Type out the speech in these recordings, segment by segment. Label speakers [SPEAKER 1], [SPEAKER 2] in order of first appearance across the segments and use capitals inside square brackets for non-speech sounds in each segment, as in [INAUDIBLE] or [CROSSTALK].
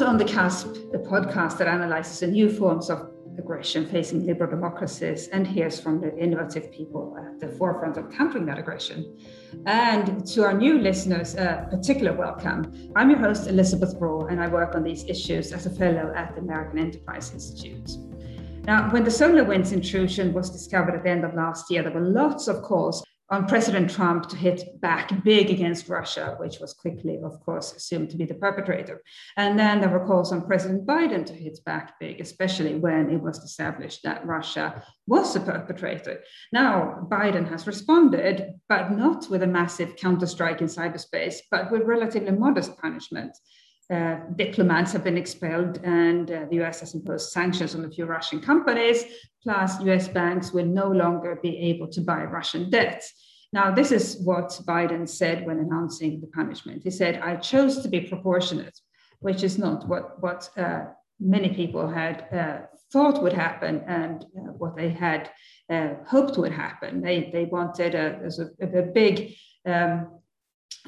[SPEAKER 1] On the Cusp, a podcast that analyzes the new forms of aggression facing liberal democracies and hears from the innovative people at the forefront of countering that aggression. And to our new listeners, a particular welcome. I'm your host, Elisabeth Braw, and I work on these issues as a fellow at the American Enterprise Institute. Now, when the SolarWinds intrusion was discovered at the end of last year, there were lots of calls on President Trump to hit back big against Russia, which was quickly, of course, assumed to be the perpetrator. And then there were calls on President Biden to hit back big, especially when it was established that Russia was the perpetrator. Now, Biden has responded, but not with a massive counterstrike in cyberspace, but with relatively modest punishment. Uh, diplomats have been expelled, and uh, the US has imposed sanctions on a few Russian companies. Plus, US banks will no longer be able to buy Russian debt. Now, this is what Biden said when announcing the punishment. He said, I chose to be proportionate, which is not what, what uh, many people had uh, thought would happen and uh, what they had hoped would happen. They, they wanted a, a, a big um,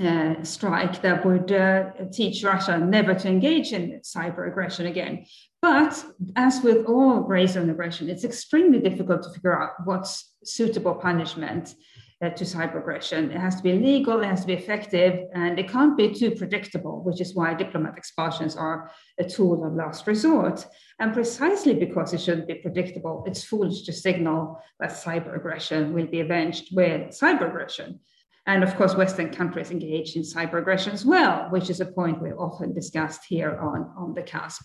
[SPEAKER 1] uh, strike that would uh, teach Russia never to engage in cyber aggression again. But as with all grey zone aggression, it's extremely difficult to figure out what's suitable punishment uh, to cyber aggression. It has to be legal, it has to be effective, and it can't be too predictable, which is why diplomatic expulsions are a tool of last resort. And precisely because it shouldn't be predictable, it's foolish to signal that cyber aggression will be avenged with cyber aggression. And of course, Western countries engage in cyber aggression as well, which is a point we often discussed here on, on the Cusp.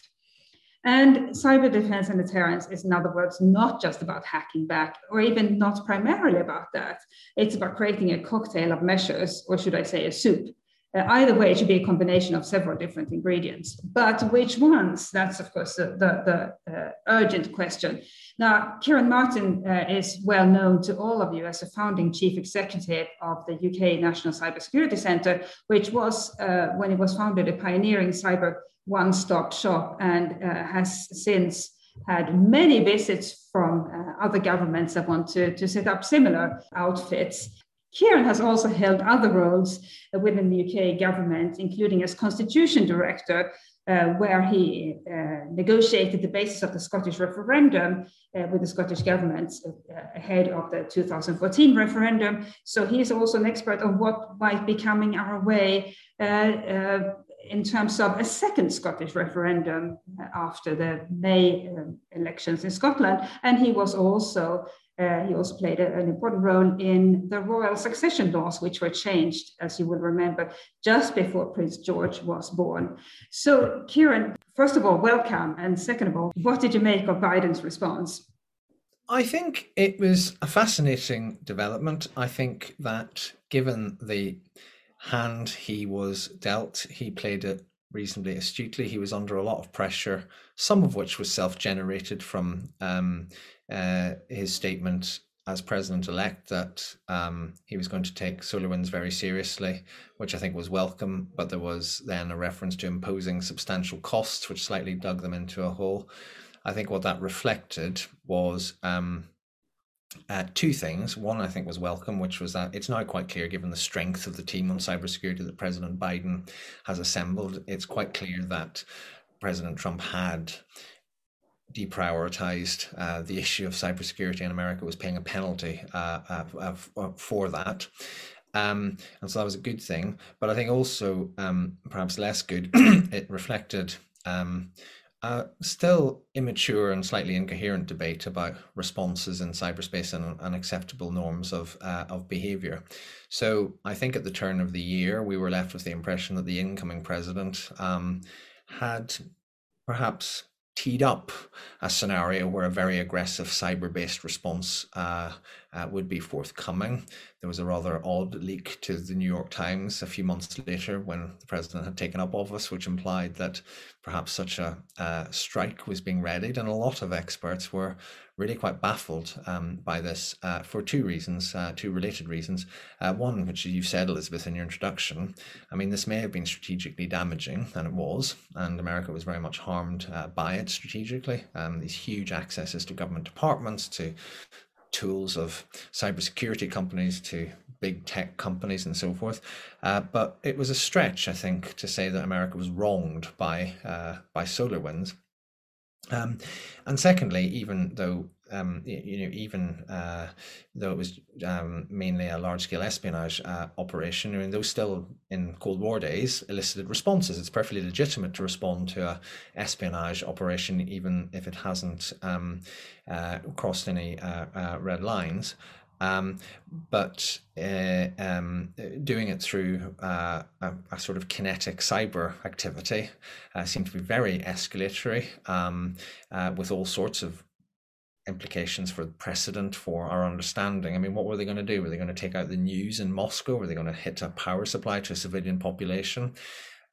[SPEAKER 1] And cyber defense and deterrence is, in other words, not just about hacking back, or even not primarily about that. It's about creating a cocktail of measures, or should I say, a soup, uh, either way, it should be a combination of several different ingredients. But which ones? That's, of course, the, the, the uh, urgent question. Now, Ciaran Martin uh, is well known to all of you as a founding chief executive of the UK National Cybersecurity Centre, which was, uh, when it was founded, a pioneering cyber one stop shop and uh, has since had many visits from uh, other governments that want to, to set up similar outfits. Ciaran has also held other roles within the UK government, including as Constitution Director, uh, where he uh, negotiated the basis of the Scottish referendum uh, with the Scottish government uh, ahead of the 2014 referendum. So he is also an expert on what might be coming our way uh, uh, in terms of a second Scottish referendum after the May um, elections in Scotland. And he was also uh, he also played a, an important role in the royal succession laws, which were changed, as you will remember, just before Prince George was born. So, Ciaran, first of all, welcome. And second of all, what did you make of Biden's response?
[SPEAKER 2] I think it was a fascinating development. I think that given the hand he was dealt, he played it reasonably astutely. He was under a lot of pressure, some of which was self generated from um, uh, his statement as president elect that um, he was going to take SolarWinds very seriously, which I think was welcome. But there was then a reference to imposing substantial costs, which slightly dug them into a hole. I think what that reflected was um, uh, two things. One, I think, was welcome, which was that it's now quite clear, given the strength of the team on cybersecurity that President Biden has assembled, it's quite clear that President Trump had deprioritized uh, the issue of cybersecurity in America was paying a penalty uh, for that. Um, and so that was a good thing. But I think also, um, perhaps less good, [CLEARS THROAT] it reflected um, still immature and slightly incoherent debate about responses in cyberspace and unacceptable norms of uh, of behavior. So I think at the turn of the year, we were left with the impression that the incoming president um, had perhaps teed up a scenario where a very aggressive cyber based response uh, uh, would be forthcoming. There was a rather odd leak to the New York Times a few months later when the president had taken up office, which implied that perhaps such a uh, strike was being readied. And a lot of experts were really quite baffled um, by this uh, for two reasons, uh, two related reasons. Uh, one, which you've said, Elisabeth, in your introduction. I mean, this may have been strategically damaging, and it was, and America was very much harmed uh, by it strategically. Um, these huge accesses to government departments, to tools of cybersecurity companies to big tech companies and so forth. Uh, but it was a stretch, I think, to say that America was wronged by uh, by SolarWinds. Um, and secondly, even though um, you know, even uh, though it was um, mainly a large-scale espionage uh, operation, I mean, those still in Cold War days elicited responses. It's perfectly legitimate to respond to a espionage operation, even if it hasn't um, uh, crossed any uh, uh, red lines. Um, but uh, um, doing it through uh, a, a, sort of kinetic cyber activity uh, seemed to be very escalatory um, uh, with all sorts of implications for precedent for our understanding. I mean, what were they going to do? Were they going to take out the news in Moscow? Were they going to hit a power supply to a civilian population?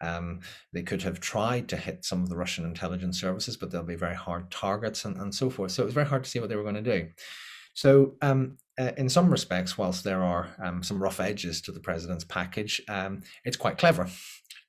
[SPEAKER 2] Um, they could have tried to hit some of the Russian intelligence services, but they'll be very hard targets and, and so forth. So it was very hard to see what they were going to do. So, um, uh, in some respects, whilst there are um, some rough edges to the president's package, um, it's quite clever.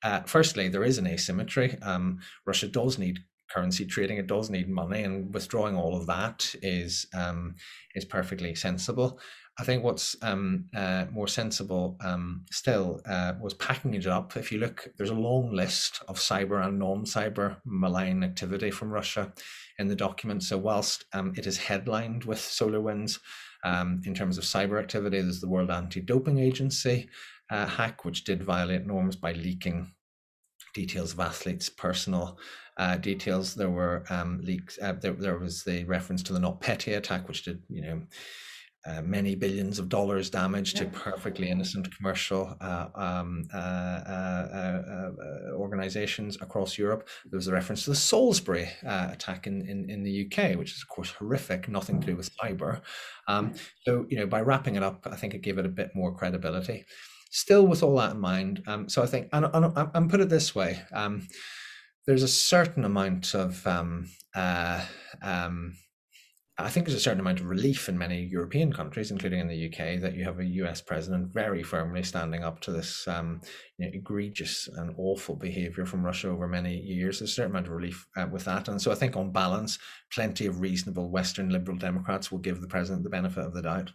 [SPEAKER 2] Uh, firstly, there is an asymmetry. Um, Russia does need currency trading; it does need money, and withdrawing all of that is um, is perfectly sensible. I think what's um, uh, more sensible um, still uh, was packing it up. If you look, there's a long list of cyber and non-cyber malign activity from Russia in the document. So whilst um, it is headlined with SolarWinds um, in terms of cyber activity, there's the World Anti-Doping Agency uh, hack, which did violate norms by leaking details of athletes' personal uh, details. There were um, leaks. Uh, there, there was the reference to the NotPetya attack, which did you know uh, many billions of dollars damage yeah. to perfectly innocent commercial uh, um, uh, uh, uh, organizations across Europe. There was a reference to the Salisbury attack in, in, in, the UK, which is, of course, horrific, nothing to do with cyber. Um, so, you know, by wrapping it up, I think it gave it a bit more credibility. Still, with all that in mind, um, so I think, and, and, and, put it this way, um, there's a certain amount of um, um, I think there's a certain amount of relief in many European countries, including in the UK, that you have a US president very firmly standing up to this um, you know, egregious and awful behavior from Russia over many years. There's a certain amount of relief uh, with that. And so I think, on balance, plenty of reasonable Western liberal Democrats will give the president the benefit of the doubt.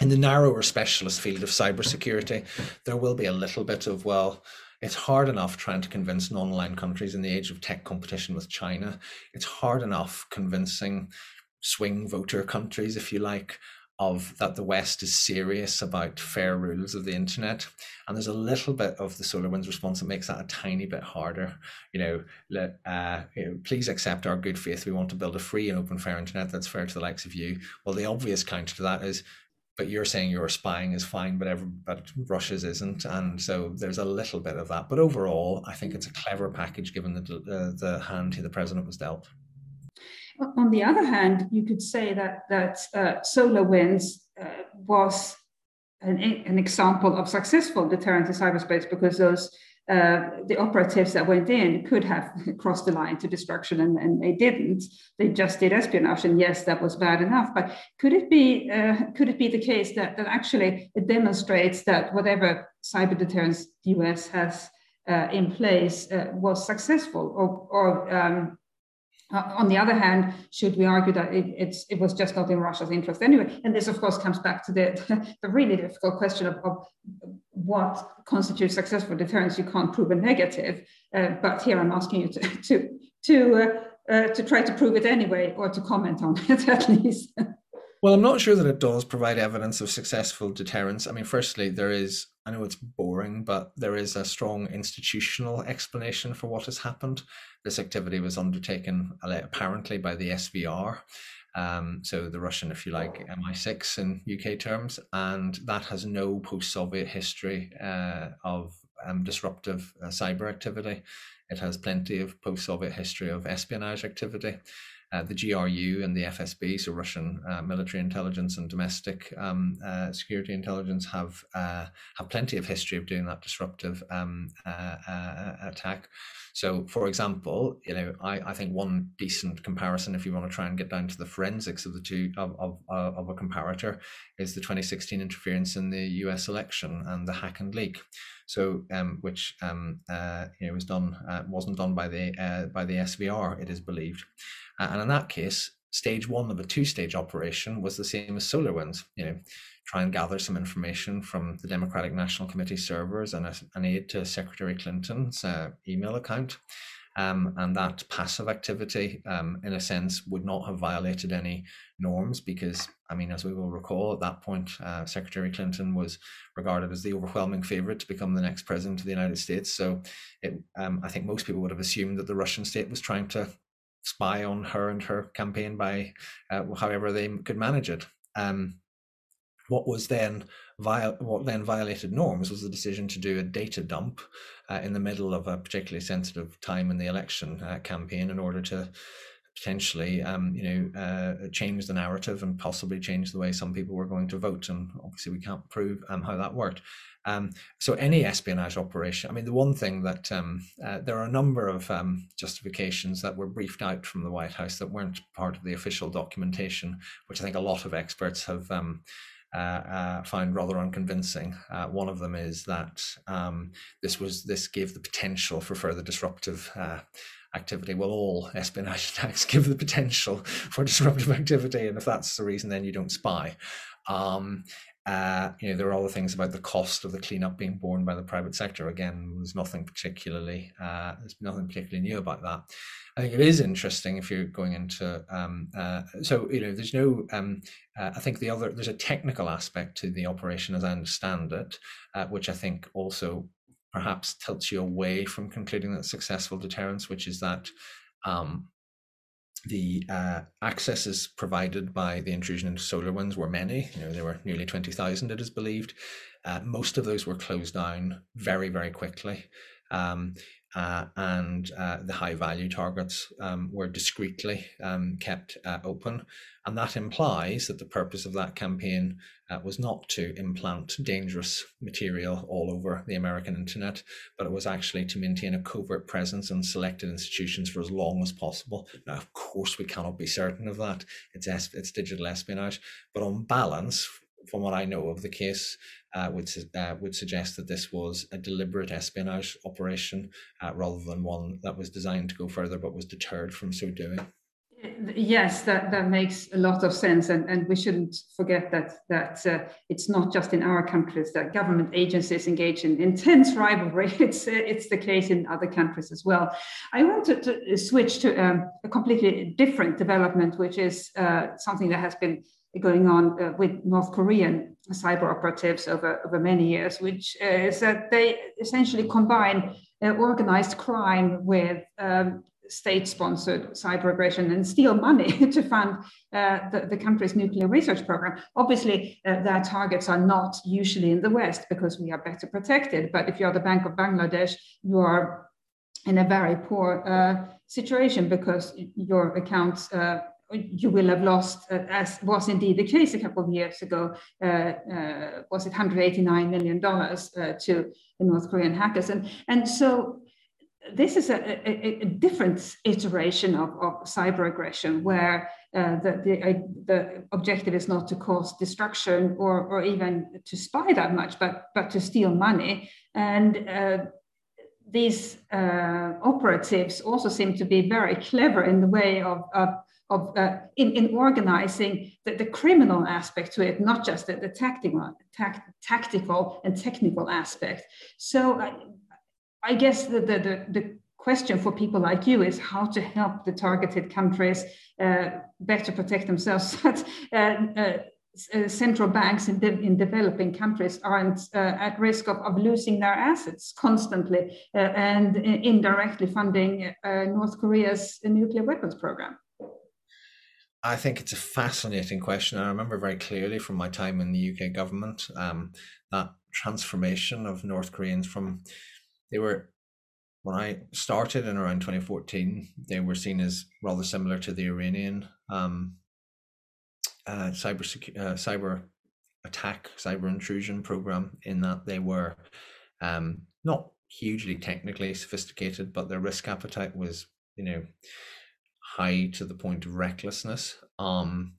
[SPEAKER 2] In the narrower specialist field of cybersecurity, there will be a little bit of, well, it's hard enough trying to convince non-aligned countries in the age of tech competition with China. It's hard enough convincing swing voter countries, if you like, of that the West is serious about fair rules of the internet. And there's a little bit of the SolarWinds response that makes that a tiny bit harder. You know, let, uh, you know, please accept our good faith. We want to build a free and open fair internet that's fair to the likes of you. Well, the obvious counter to that is, but you're saying your spying is fine, but every, but Russia's isn't, and so there's a little bit of that. But overall, I think it's a clever package given the uh, the hand he the president was dealt.
[SPEAKER 1] On the other hand, you could say that that uh, SolarWinds uh, was an, an, example of successful deterrence in cyberspace because those uh, the operatives that went in could have [LAUGHS] crossed the line to destruction and, and, they didn't. They just did espionage, and yes, that was bad enough. But could it be uh, could it be the case that that actually it demonstrates that whatever cyber deterrence the US has uh, in place uh, was successful, or, or um, on the other hand, should we argue that it, it was just not in Russia's interest anyway? And this, of course, comes back to the, [LAUGHS] the really difficult question of, of what constitutes successful deterrence. You can't prove a negative, uh, but here I'm asking you to [LAUGHS] to to, uh, uh, to try to prove it anyway, or to comment on it [LAUGHS] at least.
[SPEAKER 2] Well, I'm not sure that it does provide evidence of successful deterrence. I mean, firstly, there is, I know it's boring, but there is a strong institutional explanation for what has happened. This activity was undertaken apparently by the SVR, um, so the Russian, if you like, MI6 in UK terms, and that has no post Soviet history uh, of um, disruptive uh, cyber activity. It has plenty of post Soviet history of espionage activity uh, the GRU and the FSB, so Russian uh, military intelligence and domestic um, uh, security intelligence, have uh, have plenty of history of doing that disruptive um, uh, attack. So, for example, you know, I, I think one decent comparison, if you want to try and get down to the forensics of the two of of, of a comparator, is the 2016 interference in the U.S. election and the hack and leak. So, um, which um, you know was done wasn't done by the by the SVR, it is believed. Uh, and in that case, stage one of a two-stage operation was the same as SolarWinds. You know, try and gather some information from the Democratic National Committee servers and a, an aid to Secretary Clinton's uh, email account. Um, and that passive activity, um, in a sense, would not have violated any norms because, I mean, as we will recall, at that point, uh, Secretary Clinton was regarded as the overwhelming favorite to become the next president of the United States. So, it, um, I think most people would have assumed that the Russian state was trying to spy on her and her campaign by uh, however they could manage it. Um, what was then what then violated norms was the decision to do a data dump uh, in the middle of a particularly sensitive time in the election uh, campaign in order to potentially um, you know uh, change the narrative and possibly change the way some people were going to vote. And obviously we can't prove um, how that worked. Um, so any espionage operation, I mean, the one thing that um, uh, there are a number of um, justifications that were briefed out from the White House that weren't part of the official documentation, which I think a lot of experts have um, uh, uh, found rather unconvincing. Uh, one of them is that um, this was this gave the potential for further disruptive uh, activity. Well, all espionage [LAUGHS] attacks give the potential for disruptive activity, and if that's the reason, then you don't spy. Um, uh, you know, there are other things about the cost of the cleanup being borne by the private sector. Again, there's nothing particularly uh, there's nothing particularly new about that. I think it is interesting if you're going into um, uh, so you know there's no um, uh, I think the other there's a technical aspect to the operation as I understand it, uh, which I think also perhaps tilts you away from concluding that successful deterrence, which is that um, the uh, accesses provided by the intrusion into SolarWinds were many. You know, there were nearly 20,000, it is believed. Uh, most of those were closed down very, very quickly. Um, uh, and uh, the high value targets um, were discreetly um, kept uh, open. And that implies that the purpose of that campaign uh, was not to implant dangerous material all over the American internet, but it was actually to maintain a covert presence in selected institutions for as long as possible. Now, of course, we cannot be certain of that. It's, it's digital espionage. But on balance, from what I know of the case, uh, would uh, would suggest that this was a deliberate espionage operation uh, rather than one that was designed to go further but was deterred from so doing.
[SPEAKER 1] Yes, that, that makes a lot of sense, and, and we shouldn't forget that that uh, it's not just in our countries that government agencies engage in intense rivalry. [LAUGHS] It's uh, it's the case in other countries as well. I wanted to switch to um, a completely different development, which is uh, something that has been going on uh, with North Korean cyber operatives over, over many years, which is that they essentially combine uh, organized crime with um, state-sponsored cyber aggression and steal money [LAUGHS] to fund uh, the, the, country's nuclear research program. Obviously, uh, their targets are not usually in the West because we are better protected. But if you're the Bank of Bangladesh, you are in a very poor uh, situation because your accounts uh, you will have lost, uh, as was indeed the case a couple of years ago, uh, uh, was it 189 million dollars uh, to the North Korean hackers, and and so this is a, a, a different iteration of, of cyber aggression where uh, the, the, the, objective is not to cause destruction or, or even to spy that much, but, but to steal money. And uh, these operatives also seem to be very clever in the way of, of of uh, in, in organizing the, the criminal aspect to it, not just the, the tactical, tac, tactical and technical aspect. So I, I guess the, the, the, question for people like you is how to help the targeted countries uh, better protect themselves [LAUGHS] so that uh, uh, uh, central banks in, de in, developing countries aren't uh, at risk of, of, losing their assets constantly uh, and indirectly funding North Korea's nuclear weapons program.
[SPEAKER 2] I think it's a fascinating question. I remember very clearly from my time in the UK government um, that transformation of North Koreans from they were when I started in around 2014, they were seen as rather similar to the Iranian um, uh, cyber uh, cyber attack, cyber intrusion program. In that they were um, not hugely technically sophisticated, but their risk appetite was, you know, high to the point of recklessness. Um,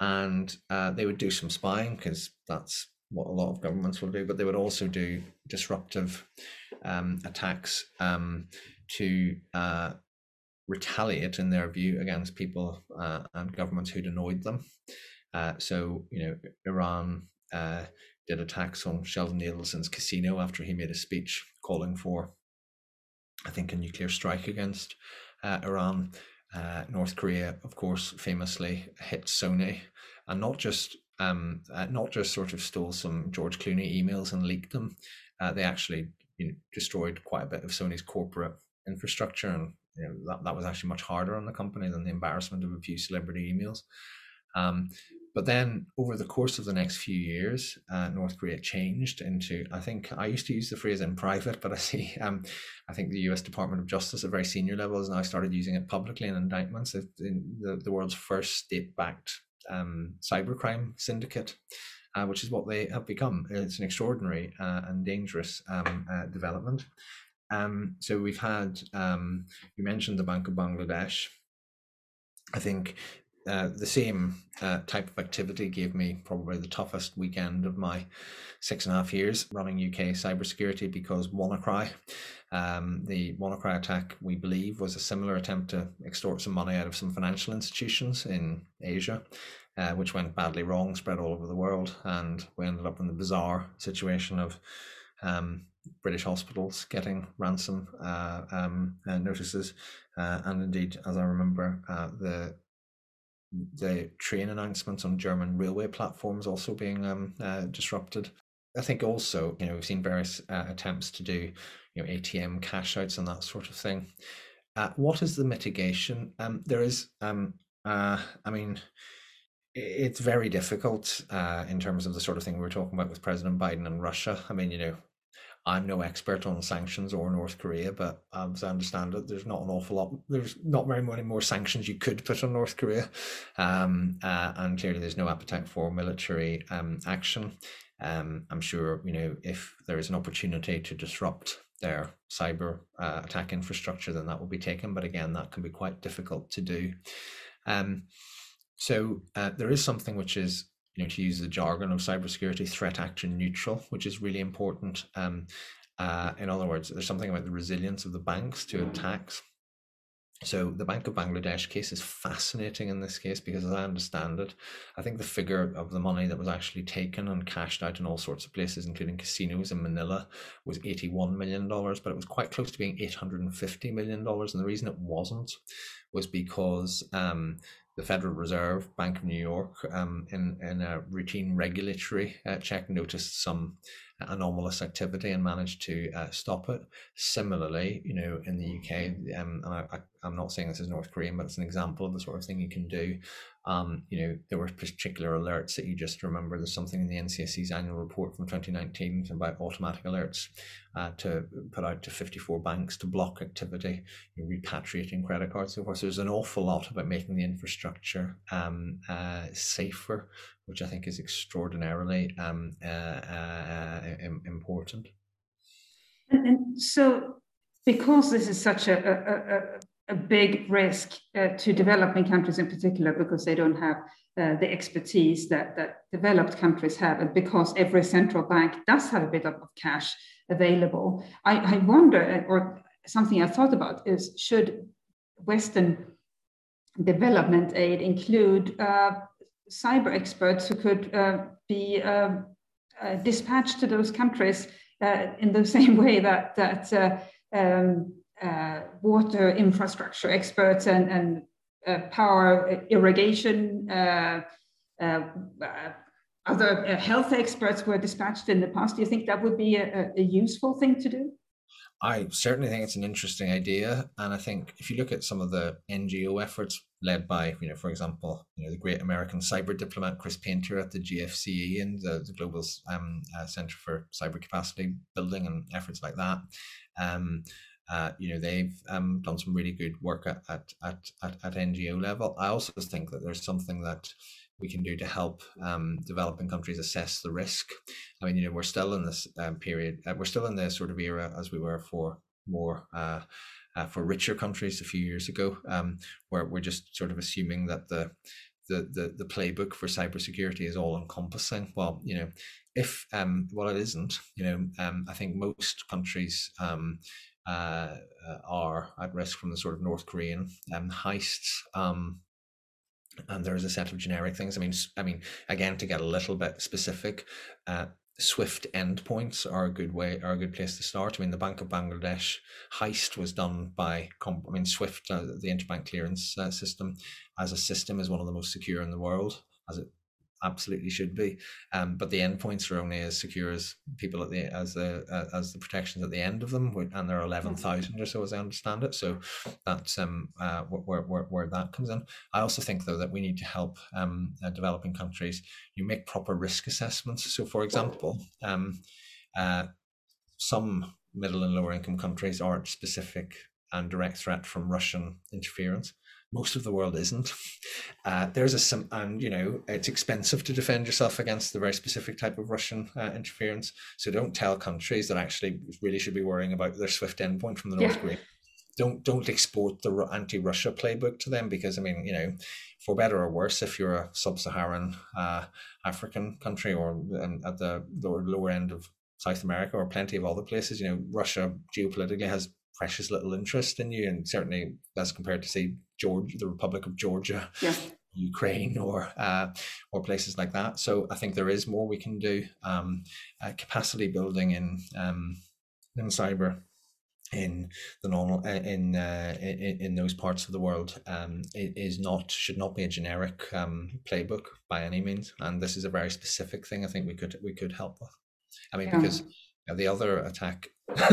[SPEAKER 2] and uh, they would do some spying because that's what a lot of governments will do, but they would also do disruptive um, attacks um, to uh, retaliate in their view against people uh, and governments who'd annoyed them. Uh, so, you know, Iran uh, did attacks on Sheldon Adelson's casino after he made a speech calling for, I think, a nuclear strike against uh, Iran. Uh, North Korea, of course, famously hit Sony, and not just um, uh, not just sort of stole some George Clooney emails and leaked them. they actually you know, destroyed quite a bit of Sony's corporate infrastructure and you know, that, that was actually much harder on the company than the embarrassment of a few celebrity emails. Um, but then over the course of the next few years, uh, North Korea changed into, I think I used to use the phrase in private, but I see, um, I think the US Department of Justice at very senior levels now started using it publicly in indictments. In the, the world's first state backed um, cybercrime syndicate. Uh, which is what they have become. It's an extraordinary uh, and dangerous um, uh, development. Um, so we've had, um, you mentioned the Bank of Bangladesh. I think uh, the same uh, type of activity gave me probably the toughest weekend of my six and a half years running UK cybersecurity because WannaCry, um, the WannaCry attack, we believe, was a similar attempt to extort some money out of some financial institutions in Asia. Uh, which went badly wrong, spread all over the world, and we ended up in the bizarre situation of um, British hospitals getting ransom uh, um, uh, notices, uh, and indeed, as I remember, uh, the the train announcements on German railway platforms also being um, uh, disrupted. I think also, you know, we've seen various uh, attempts to do, you know, ATM cash outs and that sort of thing. what is the mitigation? Um, there is, um, I mean, it's very difficult in terms of the sort of thing we were talking about with President Biden and Russia. I mean, you know, I'm no expert on sanctions or North Korea, but as I understand it, there's not an awful lot. There's not very many more sanctions you could put on North Korea, um, uh, and clearly there's no appetite for military um, action. Um, I'm sure you know if there is an opportunity to disrupt their cyber uh, attack infrastructure, then that will be taken. But again, that can be quite difficult to do. Um, so uh, there is something which is you know, to use the jargon of cybersecurity, threat action neutral, which is really important. Um, uh, in other words, there's something about the resilience of the banks to attacks. So the Bank of Bangladesh case is fascinating in this case because, as I understand it, I think the figure of the money that was actually taken and cashed out in all sorts of places, including casinos in Manila, was $81 million, but it was quite close to being $850 million. And the reason it wasn't was because um, the Federal Reserve Bank of New York, um, in in a routine regulatory uh, check, noticed some anomalous activity and managed to uh, stop it. Similarly, you know, in the UK, um, I, am not saying this is North Korean, but it's an example of the sort of thing you can do. Um, you know, there were particular alerts that you just remember. There's something in the NCSC's annual report from 2019 about automatic alerts uh, to put out to 54 banks to block activity, you know, repatriating credit cards. Of course, there's an awful lot about making the infrastructure um, uh, safer which I think is extraordinarily um, uh, uh, important.
[SPEAKER 1] And, and, so, because this is such a, a, a, a big risk uh, to developing countries in particular, because they don't have uh, the expertise that, that developed countries have, and because every central bank does have a bit of, of cash available, I, I wonder, uh, or something I thought about is should Western development aid include uh, cyber experts who could uh, be uh, dispatched to those countries in the [LAUGHS] same way that that uh, water infrastructure experts and, and power irrigation other health experts were dispatched in the past. Do you think that would be a, a useful thing to do?
[SPEAKER 2] I certainly think it's an interesting idea, and I think if you look at some of the NGO efforts led by, you know, for example, you know, the great American cyber diplomat Chris Painter at the GFCE and the, the Global um, uh, Center for Cyber Capacity Building and efforts like that. Um, uh, you know, they've um, done some really good work at, at, at, at, NGO level. I also think that there's something that we can do to help um, developing countries assess the risk. I mean, you know, we're still in this um, period, uh, we're still in this sort of era as we were for more uh, uh, for richer countries a few years ago, um, where we're just sort of assuming that the the, the the playbook for cybersecurity is all encompassing. Well, you know, if um, well, it isn't. You know, um, I think most countries um, uh, uh, are at risk from the sort of North Korean um, heists. Um, and there's a set of generic things. I mean, I mean, again, to get a little bit specific, uh, Swift endpoints are a good way, are a good place to start. I mean, the Bank of Bangladesh heist was done by, I mean, Swift, uh, the interbank clearance uh, system, as a system, is one of the most secure in the world, as it absolutely should be. Um, but the endpoints are only as secure as people at the as the uh, as the protections at the end of them, and there are eleven thousand or so, as I understand it. So that's um, uh, where, where where that comes in. I also think though that we need to help um, uh, developing countries. You make proper risk assessments. So, for example, um, uh, some middle and lower income countries aren't specific and direct threat from Russian interference most of the world isn't. Uh, there's a some, and you know, it's expensive to defend yourself against the very specific type of Russian uh, interference. So don't tell countries that actually really should be worrying about their SWIFT endpoint from the North yeah. Korea. Don't don't export the anti-Russia playbook to them because I mean, you know, for better or worse, if you're a sub-Saharan uh, African country or um, at the lower lower end of South America or plenty of other places, you know, Russia geopolitically has precious little interest in you, and certainly as compared to say Georgia, the Republic of Georgia, yeah. Ukraine, or uh, or places like that. So I think there is more we can do. Um, uh, capacity building in um, in cyber in the normal uh, in, uh, in in those parts of the world um, is not should not be a generic um, playbook by any means, and this is a very specific thing. I think we could we could help with. I mean, yeah. because the other attack, [LAUGHS]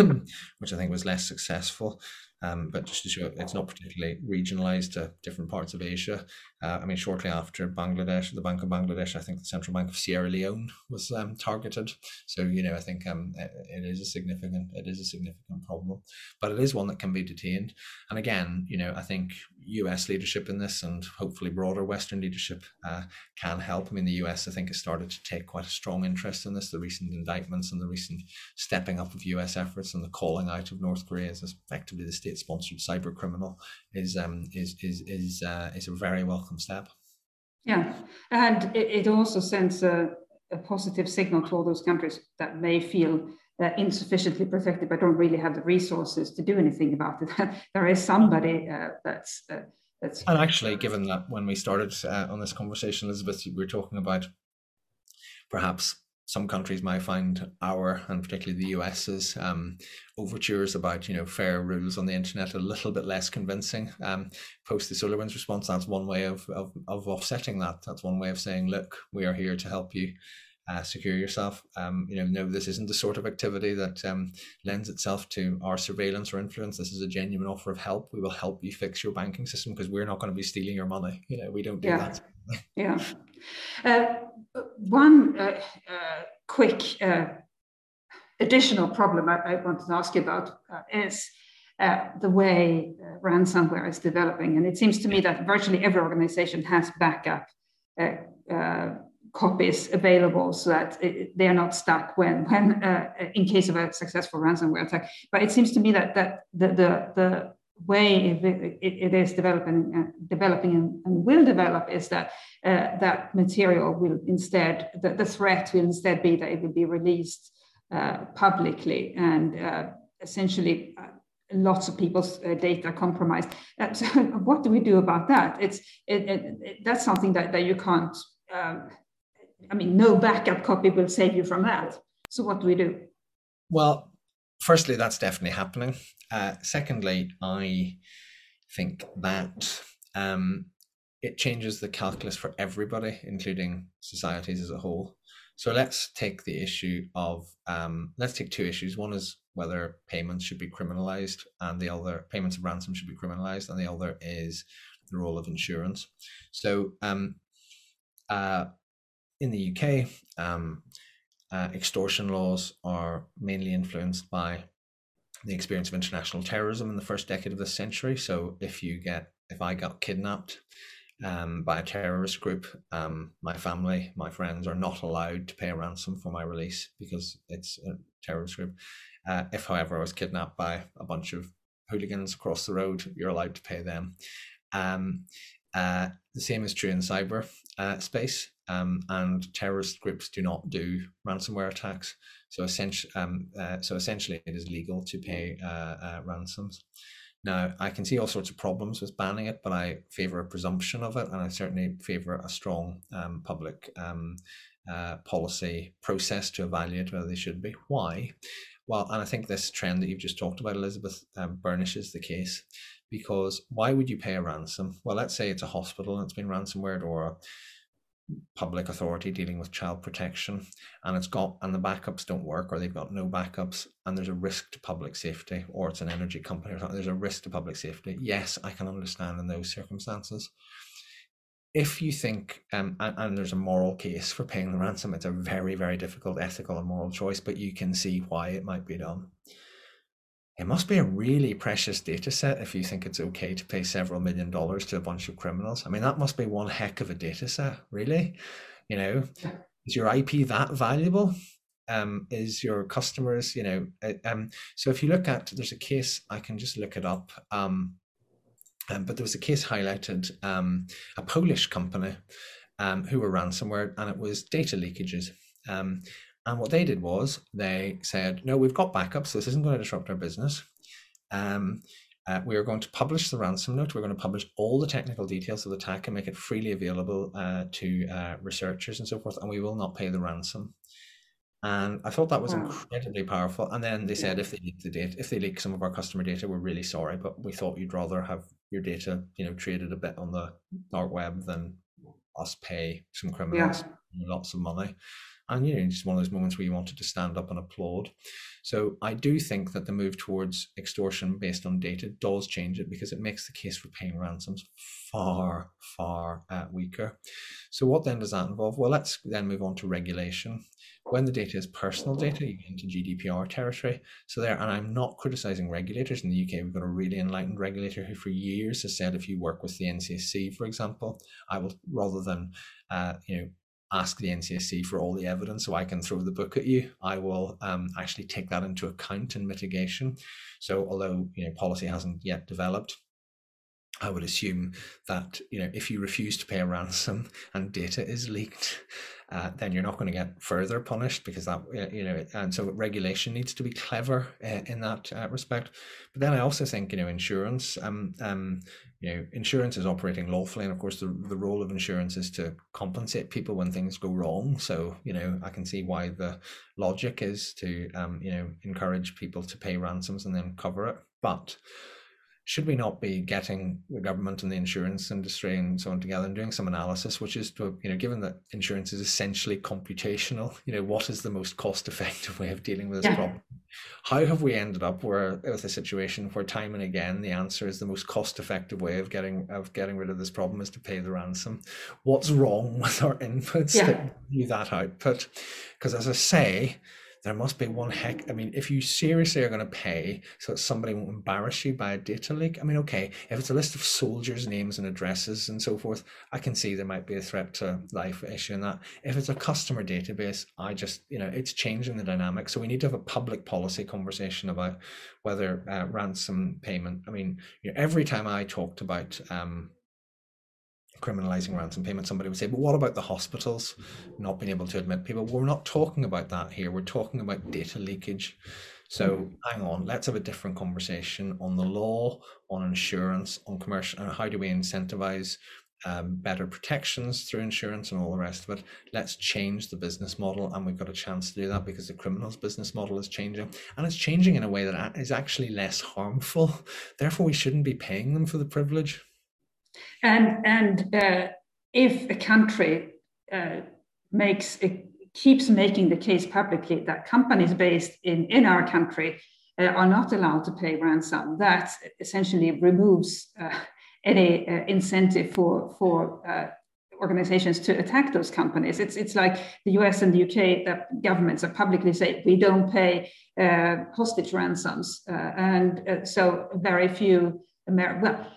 [SPEAKER 2] which I think was less successful, um, but just to show it's not particularly regionalized to different parts of Asia. Uh, I mean, shortly after Bangladesh, the Bank of Bangladesh, I think the Central Bank of Sierra Leone was um, targeted. So you know, I think um, it, it is a significant it is a significant problem, but it is one that can be detained. And again, you know, I think U.S. leadership in this, and hopefully broader Western leadership, uh, can help. I mean, the U.S. I think has started to take quite a strong interest in this. The recent indictments and the recent stepping up of U.S. efforts and the calling out of North Korea as effectively the state state-sponsored cyber criminal is um, is is is uh, is a very welcome step.
[SPEAKER 1] Yeah, and it, it also sends a, a, positive signal to all those countries that may feel uh, insufficiently protected, but don't really have the resources to do anything about it. [LAUGHS] there is somebody uh, that's. Uh, that's
[SPEAKER 2] and actually, given that when we started uh, on this conversation, Elisabeth, we were talking about perhaps some countries might find our and particularly the US's um, overtures about you know fair rules on the internet a little bit less convincing. Um, post the SolarWinds response, that's one way of, of, of offsetting that. That's one way of saying, look, we are here to help you. Uh, secure yourself. Um, you know, no, this isn't the sort of activity that um, lends itself to our surveillance or influence. This is a genuine offer of help. We will help you fix your banking system because we're not going to be stealing your money. You know, we don't do
[SPEAKER 1] yeah.
[SPEAKER 2] that.
[SPEAKER 1] yeah. Uh, one uh, uh, quick uh, additional problem I, I, wanted to ask you about is the way ransomware is developing. And it seems to me that virtually every organization has backup copies available so that it, they are not stuck when when uh, in case of a successful ransomware attack but it seems to me that that the the, the way it, it is developing, uh, developing and, and, will develop is that uh, that material will instead, the, the, threat will instead be that it will be released uh, publicly and uh, essentially uh, lots of people's uh, data compromised. so [LAUGHS] what do we do about that? It's it, it, that's something that, that you can't. Um, I mean, no backup copy will save you from that. So what do we do?
[SPEAKER 2] Well, firstly, that's definitely happening. Uh, secondly, I think that um, it changes the calculus for everybody, including societies as a whole. So let's take the issue of um, let's take two issues. One is whether payments should be criminalized, and the other payments of ransom should be criminalized, and the other is the role of insurance. So um, uh, in the UK, um, uh, extortion laws are mainly influenced by the experience of international terrorism in the first decade of this century. So if you get, if I got kidnapped um, by a terrorist group, um, my family, my friends are not allowed to pay a ransom for my release because it's a terrorist group. Uh, if, however, I was kidnapped by a bunch of hooligans across the road, you're allowed to pay them. Um, Uh, the same is true in cyber uh, space, um, and terrorist groups do not do ransomware attacks. So, essentially, um, uh, so essentially, it is legal to pay uh, uh, ransoms. Now, I can see all sorts of problems with banning it, but I favour a presumption of it, and I certainly favour a strong um, public um, uh, policy process to evaluate whether they should be. Why? Well, and I think this trend that you've just talked about, Elisabeth, um, burnishes the case because why would you pay a ransom? Well, let's say it's a hospital and it's been ransomware or public authority dealing with child protection and it's got and the backups don't work or they've got no backups and there's a risk to public safety or it's an energy company or something there's a risk to public safety. Yes i can understand in those circumstances. If you think um, and, and, there's a moral case for paying the ransom it's a very very difficult ethical and moral choice but you can see why it might be done it must be a really precious data set if you think it's okay to pay several million dollars to a bunch of criminals. I mean, that must be one heck of a data set, really. You know, is your IP that valuable? Um, is your customers, you know, uh, um, so if you look at, there's a case, I can just look it up. Um, um, but there was a case highlighted, um, a Polish company um, who were ransomware, and it was data leakages. Um, and what they did was they said, no, we've got backups. This isn't going to disrupt our business. Um, uh, we are going to publish the ransom note. We're going to publish all the technical details of the attack and make it freely available uh, to uh, researchers and so forth. And we will not pay the ransom. And I thought that was wow. incredibly powerful. And then they said, if they leak the data, if they leak some of our customer data, we're really sorry, but we thought you'd rather have your data, you know, traded a bit on the dark web than us pay some criminals yeah. lots of money and you? Know just one of those moments where you wanted to stand up and applaud. So i do think that the move towards extortion based on data does change it because it makes the case for paying ransoms far far uh, weaker. So what then does that involve? Well let's then move on to regulation. When the data is personal data you get into gdpr territory. So there and i'm not criticizing regulators. In the uk we've got a really enlightened regulator who for years has said if you work with the ncsc for example i will rather than uh, you know ask the NCSC for all the evidence so I can throw the book at you. I will um, actually take that into account in mitigation. So although you know policy hasn't yet developed, I would assume that you know if you refuse to pay a ransom [LAUGHS] and data is leaked, uh, then you're not going to get further punished because that you know and so regulation needs to be clever uh, in that uh, respect. But then I also think you know insurance um um you know, insurance is operating lawfully, and of course, the the role of insurance is to compensate people when things go wrong. So, you know, I can see why the logic is to, um, you know, encourage people to pay ransoms and then cover it. But should we not be getting the government and the insurance industry and so on together and doing some analysis, which is to, you know, given that insurance is essentially computational, [LAUGHS] you know, what is the most cost effective [LAUGHS] way of dealing with this yeah. problem? How have we ended up where with a situation where time and again the answer is the most cost effective way of getting of getting rid of this problem is to pay the ransom? What's wrong [LAUGHS] with our inputs yeah. that you that output? Because as I say, there must be one heck. I mean, if you seriously are going to pay so that somebody won't embarrass you by a data leak, I mean, okay, if it's a list of soldiers' names and addresses and so forth, I can see there might be a threat to life issue in that. If it's a customer database, I just, you know, it's changing the dynamic. So we need to have a public policy conversation about whether uh, ransom payment. I mean, you know, every time I talked about um, criminalizing ransom payments, somebody would say, but what about the hospitals not being able to admit people? We're not talking about that here. We're talking about data leakage. So hang on, let's have a different conversation on the law, on insurance, on commercial, and how do we incentivize um, better protections through insurance and all the rest of it. Let's change the business model, and we've got a chance to do that because the criminals' business model is changing, and it's changing in a way that is actually less harmful. Therefore, we shouldn't be paying them for the privilege.
[SPEAKER 1] And and uh, if a country uh, makes it keeps making the case publicly that companies based in in our country uh, are not allowed to pay ransom, that essentially removes uh, any uh, incentive for for uh, organizations to attack those companies. It's it's like the US and the UK that governments are publicly say we don't pay uh, hostage ransoms, uh, and uh, so very few Amer- well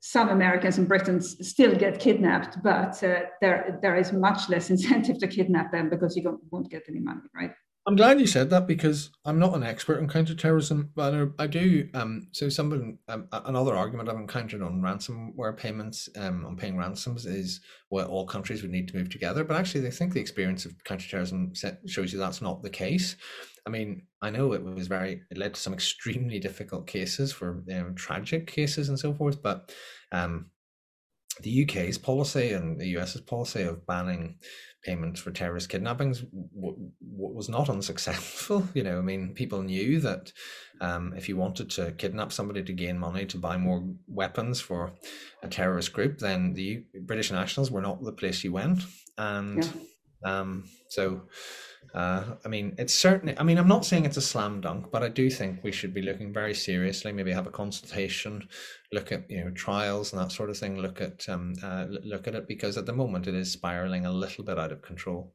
[SPEAKER 1] some Americans and Britons still get kidnapped, but uh, there there is much less incentive to kidnap them because you won't get any money, right?
[SPEAKER 2] I'm glad you said that because I'm not an expert on counterterrorism, but I do. Um, so, someone um, another argument I've encountered on ransomware payments, um, on paying ransoms, is well, all countries would need to move together. But actually, I think the experience of counterterrorism shows you that's not the case. I mean, I know it was very, it led to some extremely difficult cases for um, tragic cases and so forth, but um, the UK's policy and the US's policy of banning payments for terrorist kidnappings w- w- was not [LAUGHS] unsuccessful. You know, I mean, people knew that um, if you wanted to kidnap somebody to gain money to buy more weapons for a terrorist group, then the U- British nationals were not the place you went. And yeah. um, so uh, I mean, it's certainly, I mean, I'm not saying it's a slam dunk, but I do think we should be looking very seriously, maybe have a consultation, look at, you know, trials and that sort of thing, look at, um, uh, look at it because at the moment it is spiraling a little bit out of control.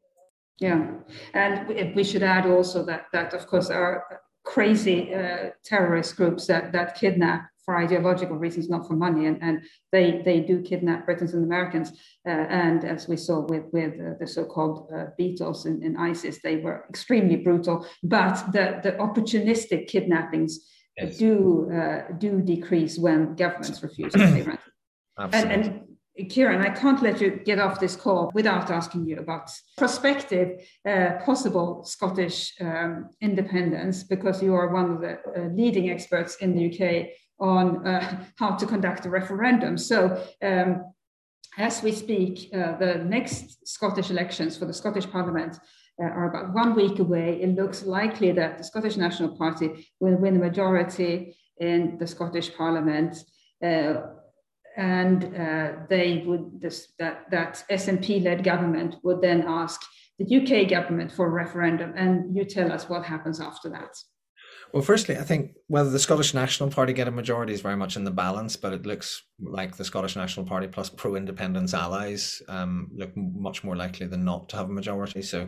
[SPEAKER 1] Yeah. And we should add also that, that of course, our crazy uh, terrorist groups that, that kidnap for ideological reasons, not for money. And, and they, they do kidnap Britons and Americans. Uh, and as we saw with, with uh, the so-called uh, Beatles in, in ISIS, they were extremely brutal. But the, the opportunistic kidnappings yes. do, uh, do decrease when governments refuse to pay rent. And, and Ciaran, I can't let you get off this call without asking you about prospective uh, possible Scottish um, independence, because you are one of the uh, leading experts in the UK on uh, how to conduct a referendum. So, um, as we speak, uh, the next Scottish elections for the Scottish Parliament uh, are about one week away. It looks likely that the Scottish National Party will win a majority in the Scottish Parliament. Uh, and uh, they would this, that that SNP-led government would then ask the UK government for a referendum, and you tell us what happens after that.
[SPEAKER 2] Well, firstly, I think whether the Scottish National Party get a majority is very much in the balance, but it looks like the Scottish National Party plus pro-independence allies um, look much more likely than not to have a majority. So,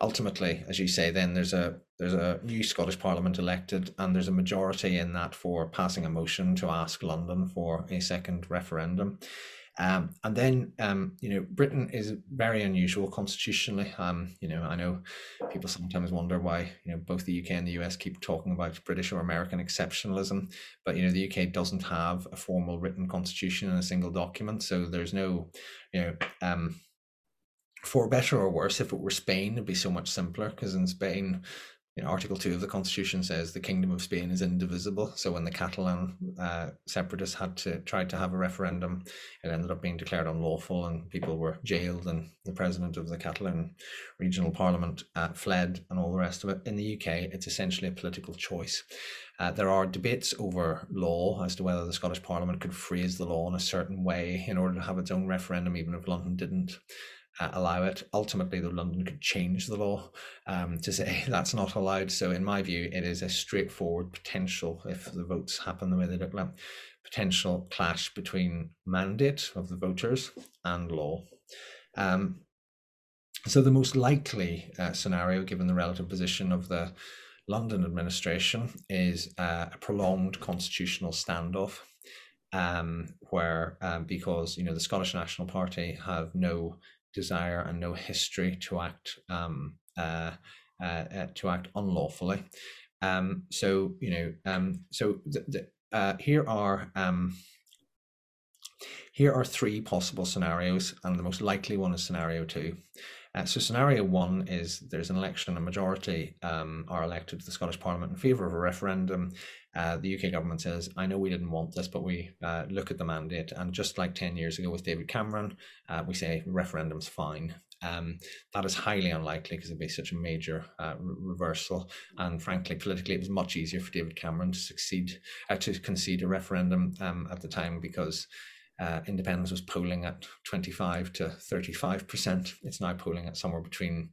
[SPEAKER 2] ultimately, as you say, then there's a there's a new Scottish Parliament elected, and there's a majority in that for passing a motion to ask London for a second referendum. Um, and then, um, you know, Britain is very unusual constitutionally. Um, you know, I know people sometimes wonder why, you know, both the UK and the US keep talking about British or American exceptionalism, but, you know, the UK doesn't have a formal written constitution in a single document. So there's no, you know, um, for better or worse, if it were Spain, it'd be so much simpler because in Spain, you know, Article 2 of the Constitution says the Kingdom of Spain is indivisible. So when the Catalan uh, separatists had to try to have a referendum, it ended up being declared unlawful and people were jailed and the president of the Catalan regional parliament uh, fled and all the rest of it. In the UK, it's essentially a political choice. Uh, there are debates over law as to whether the Scottish Parliament could phrase the law in a certain way in order to have its own referendum, even if London didn't uh, allow it. Ultimately, the London could change the law um, to say [LAUGHS] that's not allowed. So, in my view, it is a straightforward potential if the votes happen the way they look like potential clash between mandate of the voters and law. Um, so, the most likely uh, scenario, given the relative position of the London administration, is uh, a prolonged constitutional standoff. Um, where um, because you know the Scottish National Party have no desire and no history to act um, uh, uh, uh, to act unlawfully. Um, so you know, um, so the, the, uh, here are um, here are three possible scenarios, and the most likely one is scenario two. Uh, so scenario one is there's an election, and a majority um, are elected to the Scottish Parliament in favour of a referendum. Uh, the UK government says, I know we didn't want this, but we uh, look at the mandate. And just like 10 years ago with David Cameron, uh, we say referendum's fine. Um, that is highly unlikely because it'd be such a major uh, re- reversal. And frankly, politically, it was much easier for David Cameron to succeed, uh, to concede a referendum um, at the time because uh, independence was polling at 25 to 35%. It's now polling at somewhere between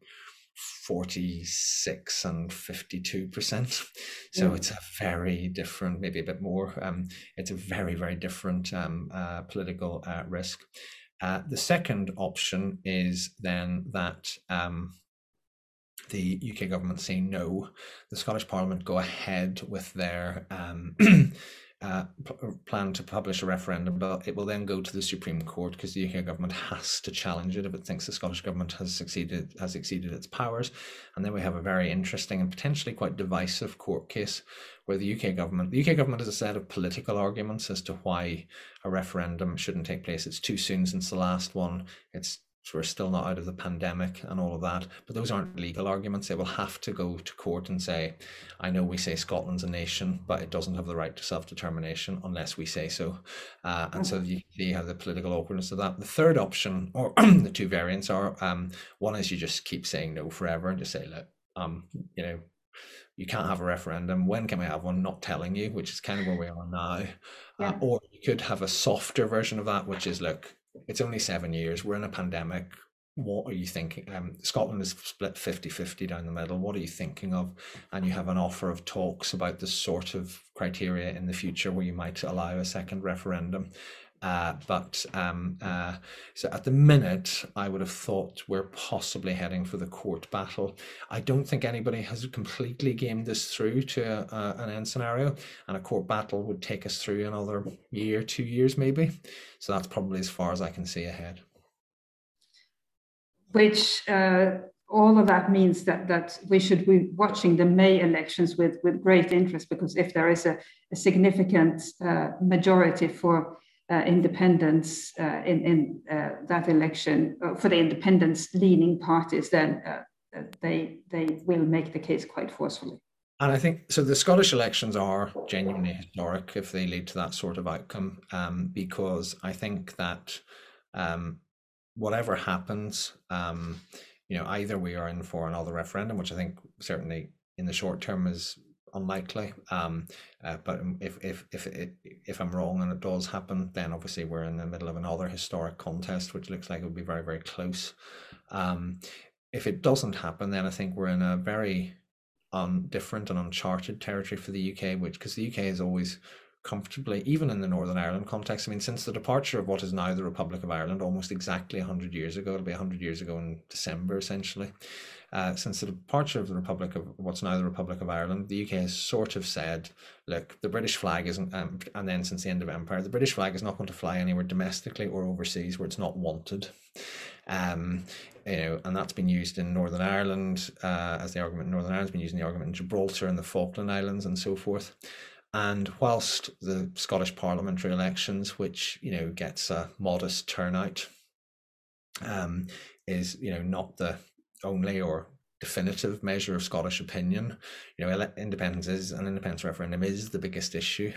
[SPEAKER 2] 46 and 52%. [LAUGHS] So mm. it's a very different, maybe a bit more, um, it's a very, very different um, uh, political uh, risk. Uh, the second option is then that um, the UK government say no, the Scottish Parliament go ahead with their [CLEARS THROAT] um, uh, plan to publish a referendum, but it will then go to the Supreme Court because the UK government has to challenge it if it thinks the Scottish government has succeeded has exceeded its powers. And then we have a very interesting and potentially quite divisive court case where the UK government the UK government has a set of political arguments as to why a referendum shouldn't take place. It's too soon since the last one. It's so we're still not out of the pandemic and all of that. But those aren't legal arguments. They will have to go to court and say, I know we say Scotland's a nation, but it doesn't have the right to self determination unless we say so. Uh, and so you see how the political awkwardness of that. The third option, or [CLEARS THROAT] the two variants, are um, one is you just keep saying no forever and just say, look, um, you know, you can't have a referendum. When can we have one? Not telling you, which is kind of where we are now. Uh, yeah. Uh, or you could have a softer version of that, which is look, it's only seven years. We're in a pandemic. What are you thinking? Um, Scotland is split 50 50 down the middle. What are you thinking of? And you have an offer of talks about the sort of criteria in the future where you might allow a second referendum. Uh, but um, uh, so at the minute, I would have thought we're possibly heading for the court battle. I don't think anybody has completely gamed this through to a, an end scenario, and a court battle would take us through another year, two years maybe. So that's probably as far as I can see ahead.
[SPEAKER 1] Which uh, all of that means that that we should be watching the May elections with with great interest because if there is a, a significant uh, majority for uh, independence uh, in, in uh, that election uh, for the independence leaning parties, then uh, they they will make the case quite forcefully.
[SPEAKER 2] And I think so. The Scottish elections are genuinely historic if they lead to that sort of outcome, um, because I think that um, whatever happens, um, you know, either we are in for another referendum, which I think certainly in the short term is unlikely. Um, uh, but if if if it, if I'm wrong and it does happen, then obviously we're in the middle of another historic contest, which looks like it would be very very close. Um, if it doesn't happen, then I think we're in a very um, different and uncharted territory for the UK, which because the UK is always comfortably, even in the Northern Ireland context. I mean, since the departure of what is now the Republic of Ireland, almost exactly 100 years ago, it'll be 100 years ago in December, essentially. Uh, since the departure of the Republic of what's now the Republic of Ireland, the UK has sort of said, look, the British flag isn't, um, and then since the end of empire, the British flag is not going to fly anywhere domestically or overseas where it's not wanted. Um, you know, and that's been used in Northern Ireland uh, as the argument. Northern Ireland's been using the argument in Gibraltar and the Falkland Islands and so forth. And whilst the Scottish parliamentary elections, which you know gets a modest turnout, um, is you know not the only or definitive measure of Scottish opinion. You know, independence is an independence referendum is the biggest issue,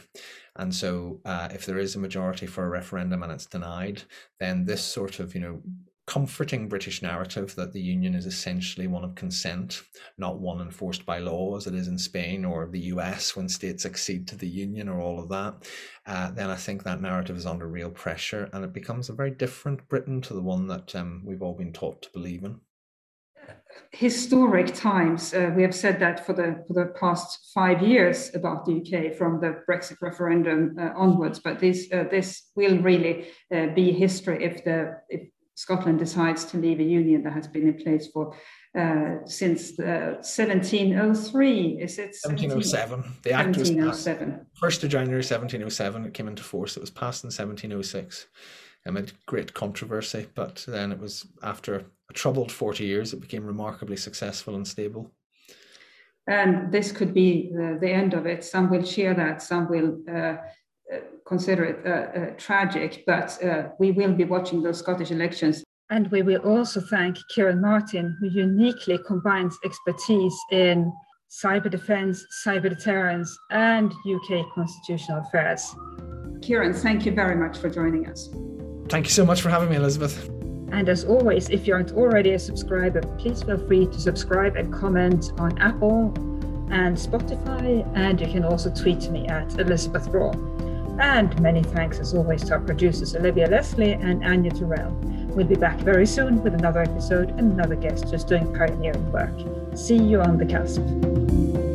[SPEAKER 2] and so uh, if there is a majority for a referendum and it's denied, then this sort of you know comforting British narrative that the union is essentially one of consent, not one enforced by law as it is in Spain or the US when states accede to the union or all of that, uh, then I think that narrative is under real pressure and it becomes a very different Britain to the one that um, we've all been taught to believe in
[SPEAKER 1] historic times. Uh, we have said that for the for the past five years about the UK from the Brexit referendum uh, onwards. But this uh, this will really uh, be history if the if Scotland decides to leave a union that has been in place for. Uh, since 1703, is it
[SPEAKER 2] 1707? The act 1707. was 1st of January 1707. It came into force. It was passed in 1706 amid great controversy, but then it was after a troubled 40 years, it became remarkably successful and stable.
[SPEAKER 1] And this could be the, the end of it. Some will cheer that, some will uh, uh consider it uh, uh, tragic, but uh, we will be watching those Scottish elections. And we will also thank Ciaran Martin, who uniquely combines expertise in cyber defense, cyber deterrence, and UK constitutional affairs. Ciaran, thank you very much for joining us.
[SPEAKER 2] Thank you so much for having me, Elisabeth.
[SPEAKER 1] And as always, if you aren't already a subscriber, please feel free to subscribe and comment on Apple and Spotify. And you can also tweet me at Elisabeth Braw. And many thanks, as always, to our producers Olivia Leslie and Anya Terrell. We'll be back very soon with another episode and another guest who's doing pioneering work. See you on the cusp.